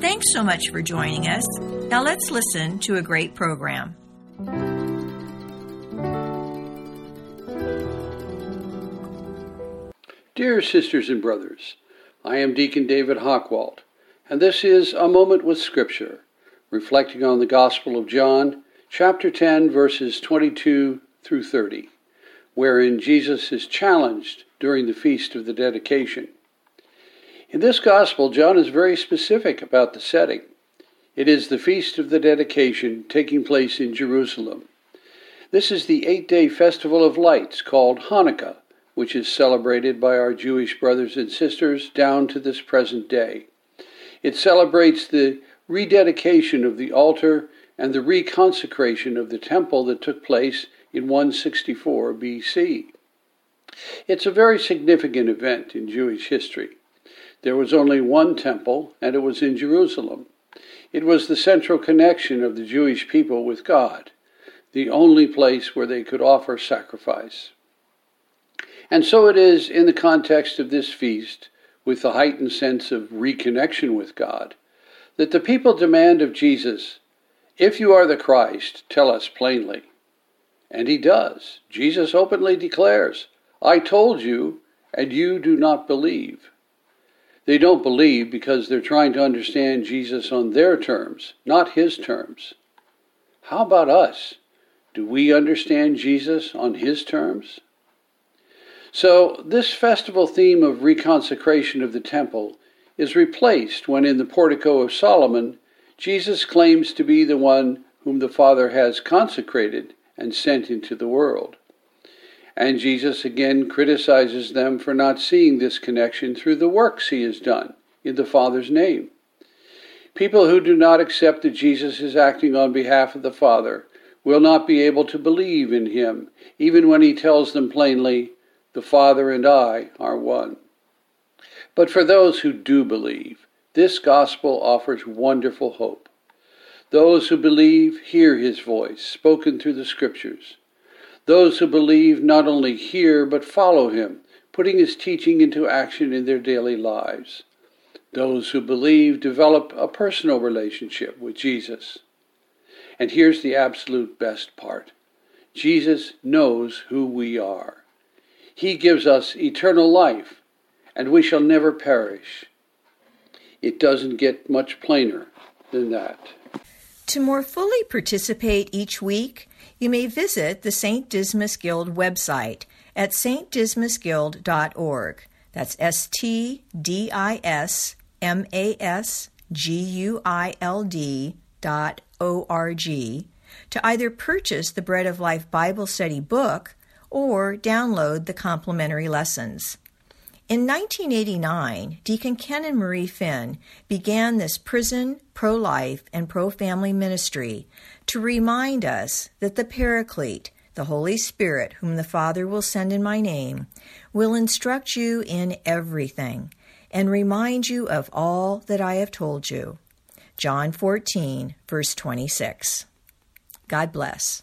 Thanks so much for joining us. Now let's listen to a great program. Dear sisters and brothers, I am Deacon David Hockwalt, and this is A Moment with Scripture, reflecting on the Gospel of John, chapter 10, verses 22 through 30, wherein Jesus is challenged during the Feast of the Dedication. In this Gospel, John is very specific about the setting. It is the Feast of the Dedication taking place in Jerusalem. This is the eight day festival of lights called Hanukkah, which is celebrated by our Jewish brothers and sisters down to this present day. It celebrates the rededication of the altar and the reconsecration of the temple that took place in 164 BC. It's a very significant event in Jewish history. There was only one temple, and it was in Jerusalem. It was the central connection of the Jewish people with God, the only place where they could offer sacrifice. And so it is in the context of this feast, with the heightened sense of reconnection with God, that the people demand of Jesus, If you are the Christ, tell us plainly. And he does. Jesus openly declares, I told you, and you do not believe. They don't believe because they're trying to understand Jesus on their terms, not his terms. How about us? Do we understand Jesus on his terms? So, this festival theme of reconsecration of the temple is replaced when in the portico of Solomon, Jesus claims to be the one whom the Father has consecrated and sent into the world. And Jesus again criticizes them for not seeing this connection through the works he has done in the Father's name. People who do not accept that Jesus is acting on behalf of the Father will not be able to believe in him, even when he tells them plainly, The Father and I are one. But for those who do believe, this gospel offers wonderful hope. Those who believe hear his voice, spoken through the scriptures. Those who believe not only hear but follow him, putting his teaching into action in their daily lives. Those who believe develop a personal relationship with Jesus. And here's the absolute best part Jesus knows who we are. He gives us eternal life, and we shall never perish. It doesn't get much plainer than that. To more fully participate each week, you may visit the St. Dismas Guild website at stdismasguild.org. That's S T D I S M A S G U I L D dot O R G to either purchase the Bread of Life Bible Study book or download the complimentary lessons. In 1989, Deacon Ken and Marie Finn began this prison, pro life, and pro family ministry to remind us that the Paraclete, the Holy Spirit, whom the Father will send in my name, will instruct you in everything and remind you of all that I have told you. John 14, verse 26. God bless.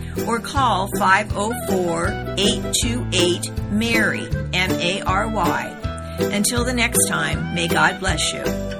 or call 504 828 MARY, M A R Y. Until the next time, may God bless you.